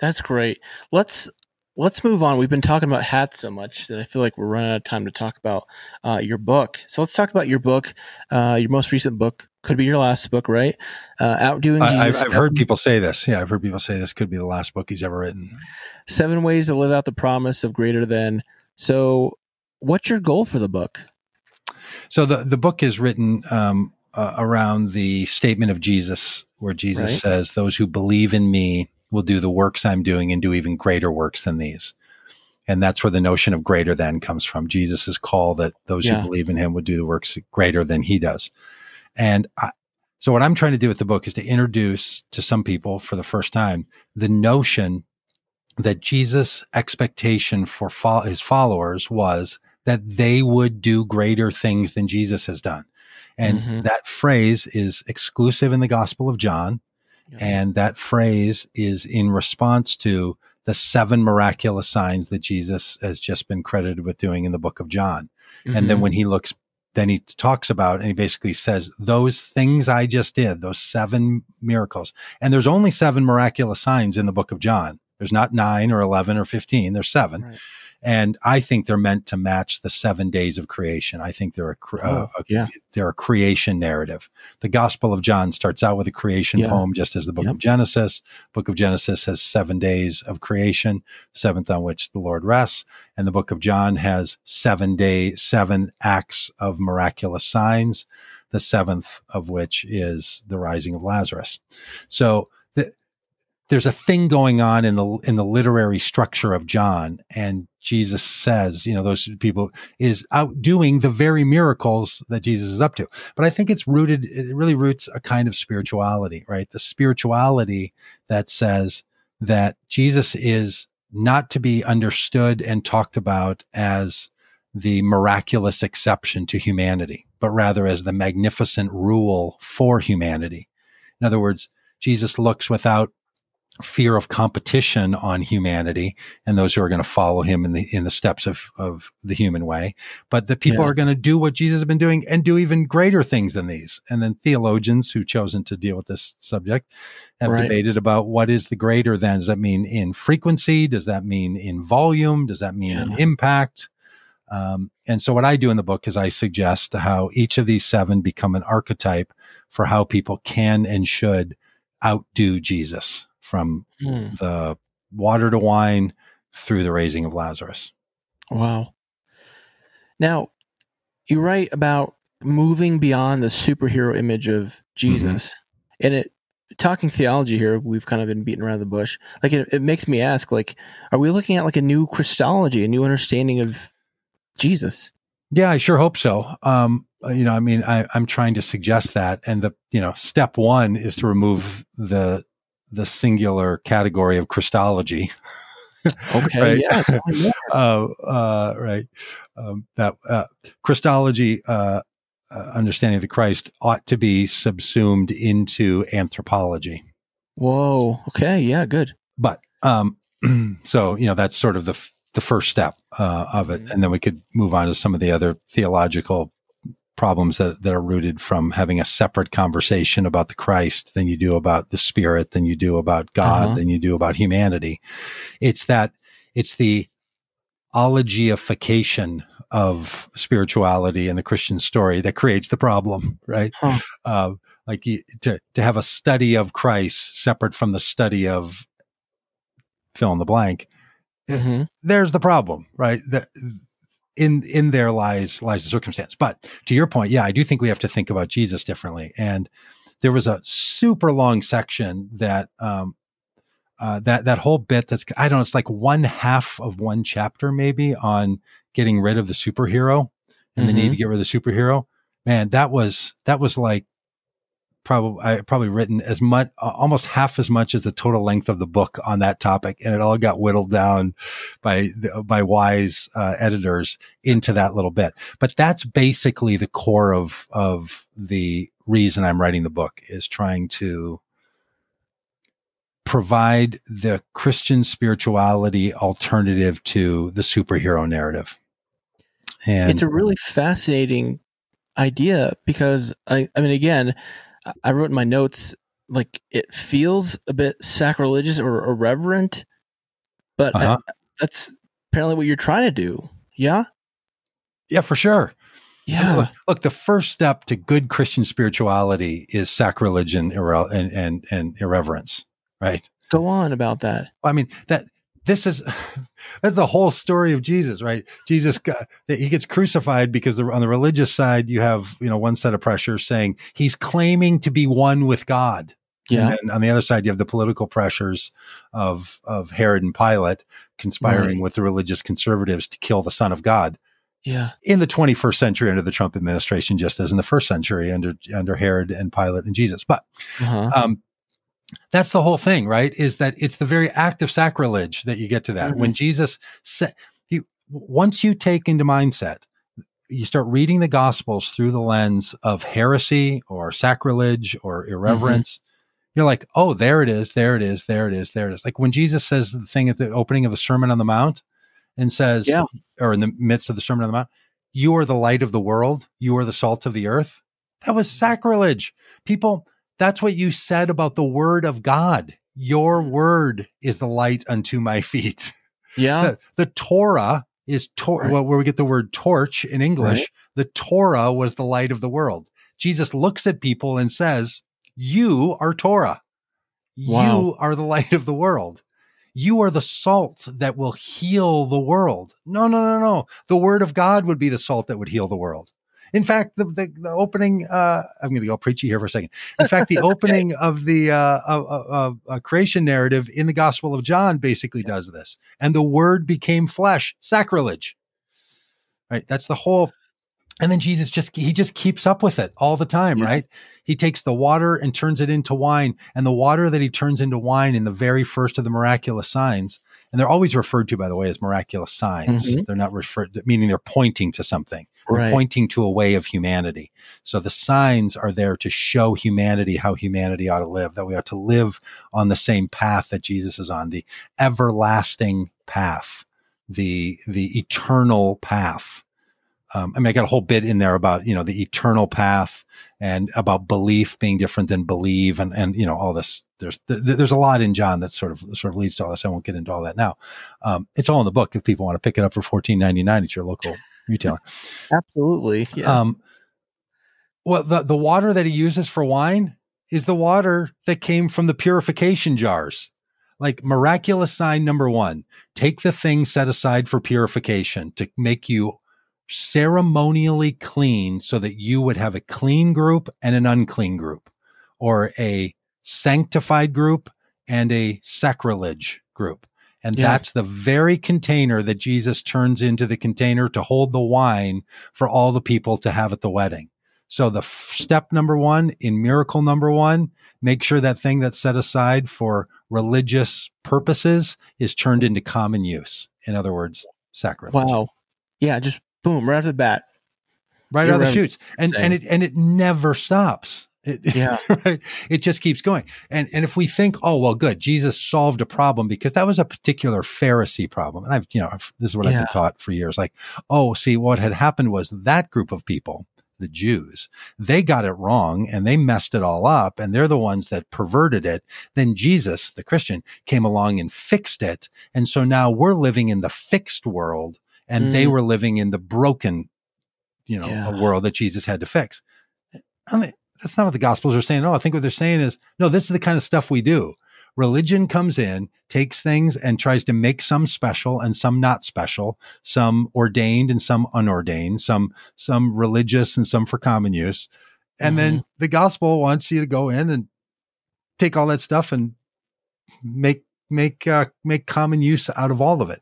That's great. Let's, let's move on. We've been talking about hats so much that I feel like we're running out of time to talk about uh, your book. So let's talk about your book, uh, your most recent book. Could be your last book, right? Uh, Outdoing I, I've, I've heard people say this. Yeah, I've heard people say this could be the last book he's ever written. Seven ways to live out the promise of greater than. So, what's your goal for the book? So the the book is written um, uh, around the statement of Jesus, where Jesus Right. says, "Those who believe in me will do the works I'm doing and do even greater works than these." And that's where the notion of greater than comes from. Jesus' call that those Yeah. who believe in him would do the works greater than he does. And I, so, what I'm trying to do with the book is to introduce to some people for the first time the notion that Jesus' expectation for fo- his followers was that they would do greater things than Jesus has done. And Mhm. that phrase is exclusive in the Gospel of John. And that phrase is in response to the seven miraculous signs that Jesus has just been credited with doing in the book of John. And then Mhm. when he looks, then he talks about and he basically says, Those things I just did, those seven miracles. And there's only seven miraculous signs in the book of John. There's not nine or 11 or 15, there's seven. Right. And I think they're meant to match the seven days of creation. I think they're a, cre- uh, Oh, a- a- yeah. they're a creation narrative. The Gospel of John starts out with a creation Yeah. poem, just as the book Yep. of Genesis. Book of Genesis has seven days of creation, seventh on which the Lord rests, and the book of John has seven day, seven acts of miraculous signs. The seventh of which is the rising of Lazarus. So there's a thing going on in the in the literary structure of John, and Jesus says, you know, those people is outdoing the very miracles that Jesus is up to. But I think it's rooted, it really roots a kind of spirituality, right? The spirituality that says that Jesus is not to be understood and talked about as the miraculous exception to humanity, but rather as the magnificent rule for humanity. In other words, Jesus looks without fear of competition on humanity and those who are going to follow him in the in the steps of of the human way. But the people Yeah. are going to do what Jesus has been doing and do even greater things than these. And then theologians who chosen to deal with this subject have Right. debated about what is the greater than. Does that mean in frequency? Does that mean in volume? Does that mean in impact? Um, and so what I do in the book is I suggest how each of these seven become an archetype for how people can and should outdo Jesus from Hmm. the water to wine through the raising of Lazarus. Wow. Now, you write about moving beyond the superhero image of Jesus. And it talking theology here, we've kind of been beating around the bush. Like it, it makes me ask, like, are we looking at like a new Christology, a new understanding of Jesus? Yeah, I sure hope so. Um, you know, I mean, I, I'm trying to suggest that, and the you know, step one is to remove the the singular category of Christology. Okay, Right. yeah. uh, uh, right. Um, that uh, Christology, uh, uh, understanding of the Christ, ought to be subsumed into anthropology. Whoa. Okay. Yeah. Good. But um, so you know, that's sort of the f- the first step uh, of it, Mhm. and then we could move on to some of the other theological problems that, that are rooted from having a separate conversation about the Christ than you do about the Spirit, than you do about God, Uh-huh. than you do about humanity. It's that it's the ologiification of spirituality and the Christian story that creates the problem, right? Huh. Uh, like to to have a study of Christ separate from the study of fill in the blank. hmm There's the problem, right? That in in there lies lies the circumstance. But to your point, yeah, I do think we have to think about Jesus differently. And there was a super long section that um, uh, that that whole bit that's I don't know, it's like one half of one chapter maybe on getting rid of the superhero and the need Mhm. to get rid of the superhero. Man, that was that was like probably I probably written as much almost half as much as the total length of the book on that topic, and it all got whittled down by by wise uh, editors into that little bit. But that's basically the core of of the reason I'm writing the book is trying to provide the Christian spirituality alternative to the superhero narrative. And it's a really fascinating idea because I, I mean, again, I- I wrote in my notes like it feels a bit sacrilegious or irreverent, but Uh-huh. at, that's apparently what you're trying to do. Yeah. Yeah, for sure. Yeah. Look, look, the first step to good Christian spirituality is sacrilege and, irre- and, and, and irreverence, right? Go on about that. I mean, that this is that's the whole story of Jesus, right? Jesus got, he gets crucified because the, on the religious side you have you know one set of pressures saying he's claiming to be one with God. Yeah. And on the other side, you have the political pressures of of Herod and Pilate conspiring Right. with the religious conservatives to kill the Son of God Yeah. in the 21st century under the Trump administration, just as in the first century under under Herod and Pilate and Jesus. But Uh-huh. um, that's the whole thing, right? Is that it's the very act of sacrilege that you get to that. Mhm. When Jesus said, you, once you take into mindset, you start reading the gospels through the lens of heresy or sacrilege or irreverence. You're like, oh, there it is, there it is, there it is, there it is. Like when Jesus says the thing at the opening of the Sermon on the Mount and says, Yeah. or in the midst of the Sermon on the Mount, you are the light of the world, you are the salt of the earth. That was sacrilege. People, that's what you said about the word of God. Your mm. word is the light unto my feet. yeah. The, the Torah is tor- Right. well, where we get the word torch in English. Right. The Torah was the light of the world. Jesus looks at people and says, You are Torah. You are the light of the world. You are the salt that will heal the world. No, no, no, no. The word of God would be the salt that would heal the world. In fact, the, the, the opening, uh, I'm going to go preachy here for a second. In fact, the okay. opening of the uh, of, of, a creation narrative in the Gospel of John basically does this. And the word became flesh, sacrilege. Right? That's the whole. And then Jesus just he just keeps up with it all the time, Yeah. right? He takes the water and turns it into wine, and the water that he turns into wine in the very first of the miraculous signs, and they're always referred to, by the way, as miraculous signs. Mhm. They're not referred, meaning they're pointing to something. Right. pointing to a way of humanity. So the signs are there to show humanity how humanity ought to live, that we ought to live on the same path that Jesus is on, the everlasting path, the the eternal path. Um, I mean, I got a whole bit in there about you know the eternal path and about belief being different than believe, and and you know all this. There's th- there's a lot in John that sort of sort of leads to all this. I won't get into all that now. Um, it's all in the book if people want to pick it up for fourteen ninety nine at your local retailer. Absolutely. Yeah. Um, well, the, the water that he uses for wine is the water that came from the purification jars. Like miraculous sign number one take the thing set aside for purification to make you ceremonially clean so that you would have a clean group and an unclean group, or a sanctified group and a sacrilege group. And Yeah. that's the very container that Jesus turns into the container to hold the wine for all the people to have at the wedding. So the f- step number one in miracle number one, make sure that thing that's set aside for religious purposes is turned into common use. In other words, sacrilege. wow. Yeah. Just boom, right off the bat. Right out of the chutes. And and it and it never stops. It, Yeah. right? It just keeps going. And and if we think, oh well, good, Jesus solved a problem because that was a particular Pharisee problem. And I've, you know, I've, this is what I've been taught for years. Like, oh, see, what had happened was that group of people, the Jews, they got it wrong and they messed it all up, and they're the ones that perverted it. Then Jesus, the Christian, came along and fixed it. And so now we're living in the fixed world, and they Mm. were living in the broken, you know, Yeah. world that Jesus had to fix. I mean, that's not what the gospels are saying at all. I think what they're saying is, no, this is the kind of stuff we do. Religion comes in, takes things and tries to make some special and some not special, some ordained and some unordained, some some religious and some for common use. And then the gospel wants you to go in and take all that stuff and make make uh, make common use out of all of it.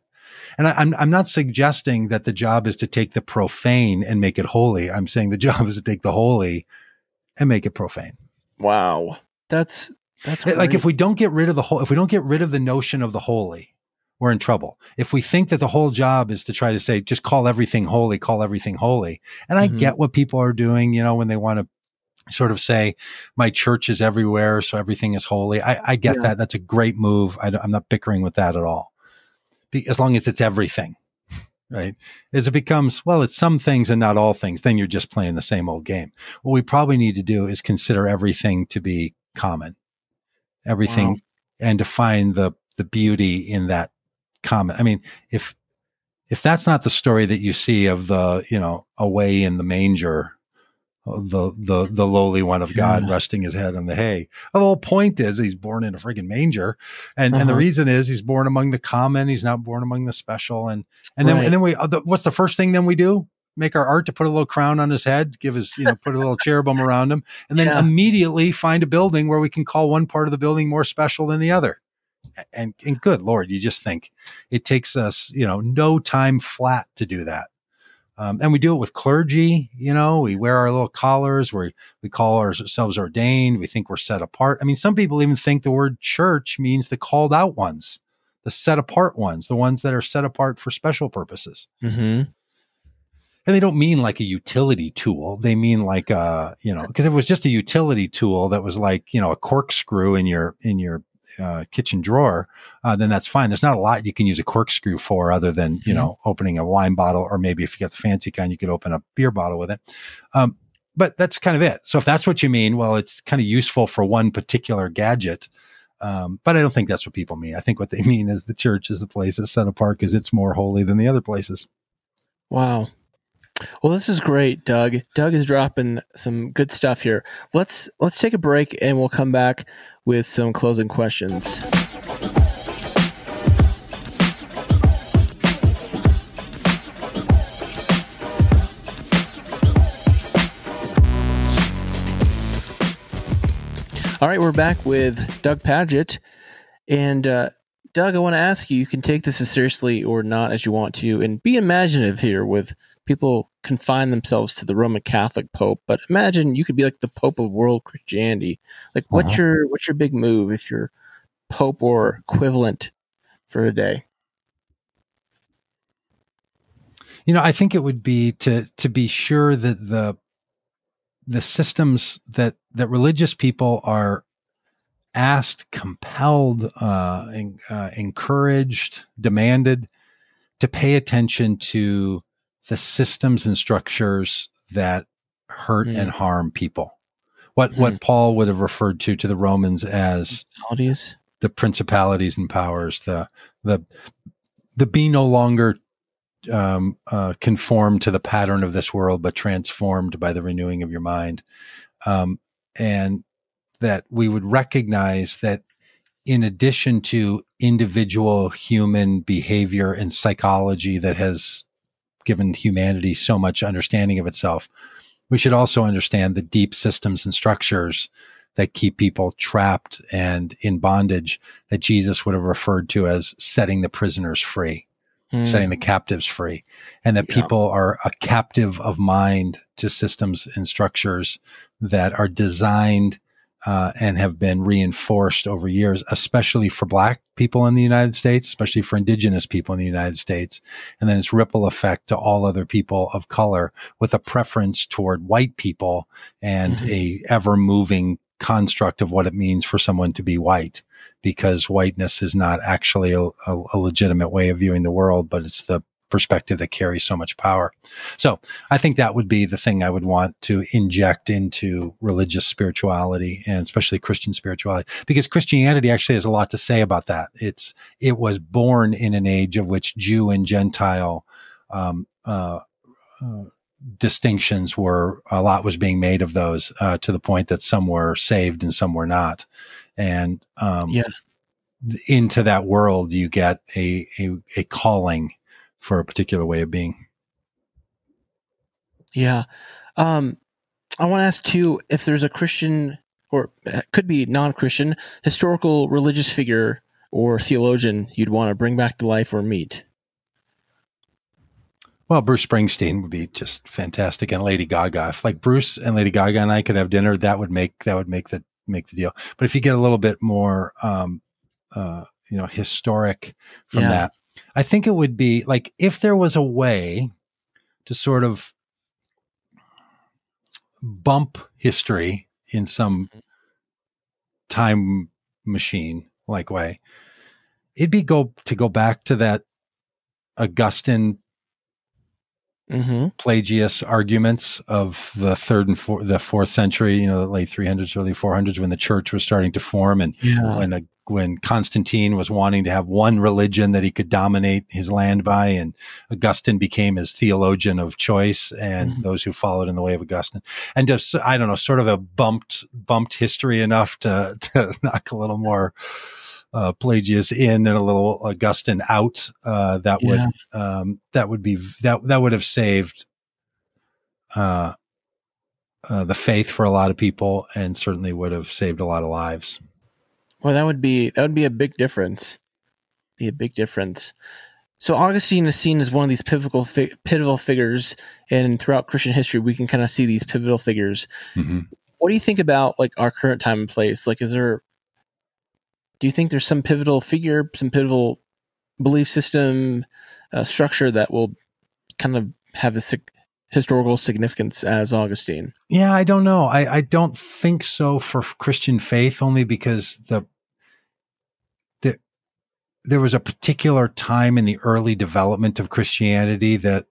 And I, I'm I'm not suggesting that the job is to take the profane and make it holy. I'm saying the job is to take the holy and make it profane. Wow. That's that's Like if we don't get rid of the whole, if we don't get rid of the notion of the holy, we're in trouble. If we think that the whole job is to try to say, just call everything holy, call everything holy. And I Mhm. get what people are doing, you know, when they want to sort of say, my church is everywhere, so everything is holy. I, I get Yeah. that. That's a great move. I, am not bickering with that at all. Be, as long as it's everything, right? As it becomes, well, it's some things and not all things, then you're just playing the same old game. What we probably need to do is consider everything to be common, everything, Wow. and to find the the beauty in that common. I mean, if if that's not the story that you see of the you know away in the manger the the the lowly one of God yeah. resting his head on the hay. The whole point is he's born in a friggin' manger, and uh-huh. and the uh-huh. reason is he's born among the common. He's not born among the special. And and then right. and then we uh, the, what's the first thing then we do? Make our art to put a little crown on his head, give his you know put a little cherubim around him, and then yeah. immediately find a building where we can call one part of the building more special than the other. And and good lord, you just think it takes us you know no time flat to do that. Um, and we do it with clergy. You know, we wear our little collars. We we call ourselves ordained. We think we're set apart. I mean, some people even think the word church means the called out ones, the set apart ones, the ones that are set apart for special purposes. Mm-hmm. And they don't mean like a utility tool. They mean like a you know, because if it was just a utility tool that was like you know a corkscrew in your in your uh, kitchen drawer, uh, then that's fine. There's not a lot you can use a corkscrew for other than, you mm-hmm. know, opening a wine bottle, or maybe if you got the fancy kind, you could open a beer bottle with it. Um, but that's kind of it. So if that's what you mean, well, it's kind of useful for one particular gadget. Um, but I don't think that's what people mean. I think what they mean is the church is the place that's set apart because it's more holy than the other places. Wow. Well, this is great, Doug. Doug is dropping some good stuff here. Let's let's take a break and we'll come back with some closing questions. All right, we're back with Doug Pagitt. And uh, Doug, I want to ask you, you can take this as seriously or not as you want to, and be imaginative here with people confine themselves to the Roman Catholic Pope, but imagine you could be like the Pope of world Christianity. Like, uh-huh. what's your what's your big move if you're Pope or equivalent for a day? You know, I think it would be to to be sure that the the systems that that religious people are asked, compelled, uh, uh, encouraged, demanded to pay attention to the systems and structures that hurt mm. and harm people. What mm. what Paul would have referred to to the Romans as principalities, the principalities and powers, the the the be no longer um, uh, conformed to the pattern of this world, but transformed by the renewing of your mind, um, and that we would recognize that in addition to individual human behavior and psychology that has given humanity so much understanding of itself, we should also understand the deep systems and structures that keep people trapped and in bondage that Jesus would have referred to as setting the prisoners free, mm. setting the captives free, and that yeah. people are a captive of mind to systems and structures that are designed uh, and have been reinforced over years, especially for Black people in the United States, especially for Indigenous people in the United States, and then its ripple effect to all other people of color, with a preference toward white people and mm-hmm. a ever moving construct of what it means for someone to be white, because whiteness is not actually a, a, a legitimate way of viewing the world, but it's the perspective that carries so much power. So I think that would be the thing I would want to inject into religious spirituality and especially Christian spirituality, because Christianity actually has a lot to say about that. It's, it was born in an age of which Jew and Gentile, um, uh, uh, distinctions were a lot was being made of those uh, to the point that some were saved and some were not and um, yeah. into that world you get a, a, a calling for a particular way of being. Yeah. Um, I want to ask too if there's a Christian or uh, could be non Christian historical religious figure or theologian you'd want to bring back to life or meet. Well, Bruce Springsteen would be just fantastic, and Lady Gaga. If like Bruce and Lady Gaga and I could have dinner, that would make that would make the make the deal. But if you get a little bit more, um, uh, you know, historic from yeah. that, I think it would be like if there was a way to sort of bump history in some time machine like way, it'd be go to go back to that Augustine Mm-hmm. Pelagius arguments of the third and four, the fourth century, you know, the late 300s, early 400s, when the church was starting to form, and Yeah. when a, when Constantine was wanting to have one religion that he could dominate his land by, and Augustine became his theologian of choice, and Mhm. those who followed in the way of Augustine, and just I don't know, sort of a bumped bumped history enough to to knock a little more. Uh, Pelagius in and a little Augustine out. Uh, that would um, that would be that that would have saved uh, uh, the faith for a lot of people, and certainly would have saved a lot of lives. Well, that would be that would be a big difference. Be a big difference. So Augustine is seen as one of these pivotal fi- pivotal figures, and throughout Christian history, we can kind of see these pivotal figures. What do you think about like our current time and place? Like, is there? Do you think there's some pivotal figure, some pivotal belief system, uh, structure that will kind of have a sig- historical significance as Augustine? Yeah, I don't know. I, I don't think so for Christian faith, only because the the there was a particular time in the early development of Christianity that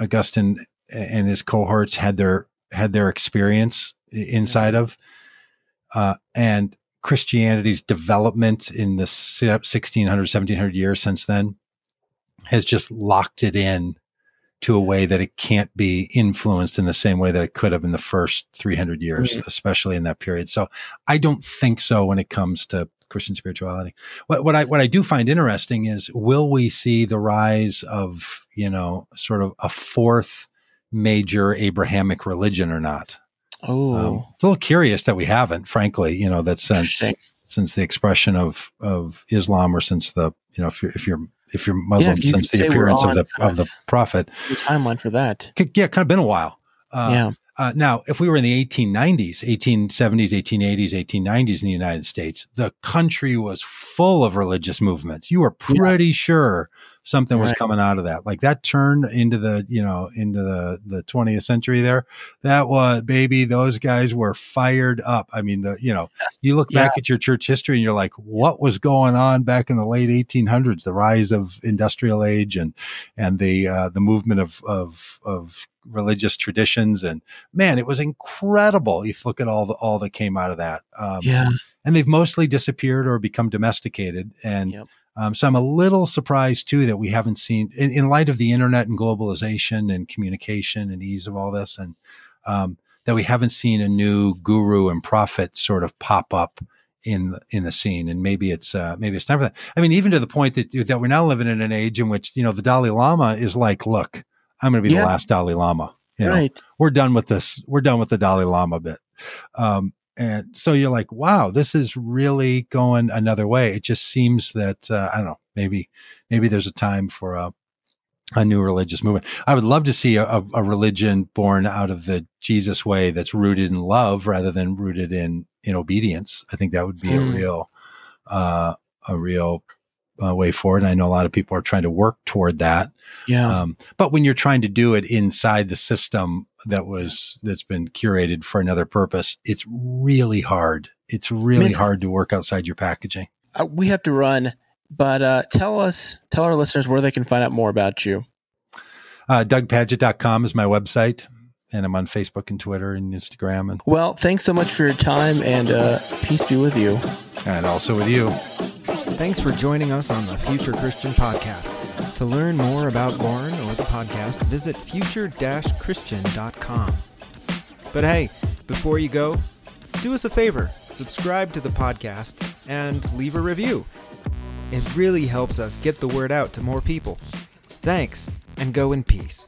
Augustine and his cohorts had their had their experience inside of, uh, and Christianity's development in the 1600, 1700 years since then has just locked it in to a way that it can't be influenced in the same way that it could have in the first 300 years, Right. especially in that period. So I don't think so when it comes to Christian spirituality. What, what I, what I do find interesting is will we see the rise of, you know, sort of a fourth major Abrahamic religion or not? Oh, Um, it's a little curious that we haven't, frankly, you know, that since, since the expression of, of Islam or since the, you know, if you're, if you're, if you're Muslim, if you since the appearance of the, kind of the prophet, the timeline for that. Yeah, kind of been a while. Uh, yeah. Uh, now, if we were in the 1890s, 1870s, 1880s, 1890s in the United States, the country was full of religious movements. You were pretty sure something was coming out of that. Like that turned into the, you know, into the, the 20th century there. That was, baby, those guys were fired up. I mean, the, you know, you look back at your church history and you're like, what was going on back in the late 1800s? The rise of industrial age and, and the, uh, the movement of, of, of religious traditions. And man, it was incredible. If you look at all the, all that came out of that. Um, Yeah. and they've mostly disappeared or become domesticated. And Yep. um, so I'm a little surprised too that we haven't seen, in, in light of the internet and globalization and communication and ease of all this, and um, that we haven't seen a new guru and prophet sort of pop up in the, in the scene. And maybe it's uh, maybe it's time for that. I mean, even to the point that that we're now living in an age in which you know the Dalai Lama is like, look, I'm going to be Yeah. the last Dalai Lama. You know, right. we're done with this. We're done with the Dalai Lama bit. Um, and so you're like, wow, this is really going another way. It just seems that, uh, I don't know, maybe, maybe there's a time for a, a new religious movement. I would love to see a, a, religion born out of the Jesus way that's rooted in love rather than rooted in, in obedience. I think that would be Hmm. a real, uh, a real uh, way forward. And I know a lot of people are trying to work toward that. Yeah. Um, but when you're trying to do it inside the system that was that's been curated for another purpose, it's really hard. It's really it's- hard to work outside your packaging. uh, we have to run, but uh, tell us, tell our listeners where they can find out more about you. Uh, DougPagitt.com is my website, and I'm on Facebook and Twitter and Instagram, and, Well, thanks so much for your time, and uh, peace be with you. and also with you. Thanks for joining us on the Future Christian Podcast. To learn more about Loren or the podcast, visit future-christian.com. But hey, before you go, do us a favor subscribe to the podcast and leave a review. It really helps us get the word out to more people. Thanks, and go in peace.